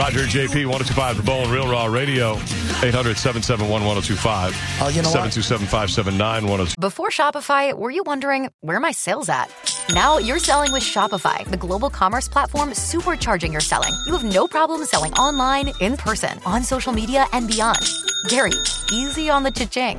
Roger JP 1025 The Bone Real Raw Radio 800 771 1025 Oh, uh, you know what? 727 579 1025 Before Shopify, were you wondering where are my sales at? Now you're selling with Shopify, the global commerce platform supercharging your selling. You have no problem selling online, in person, on social media, and beyond. Gary, easy on the cha-ching.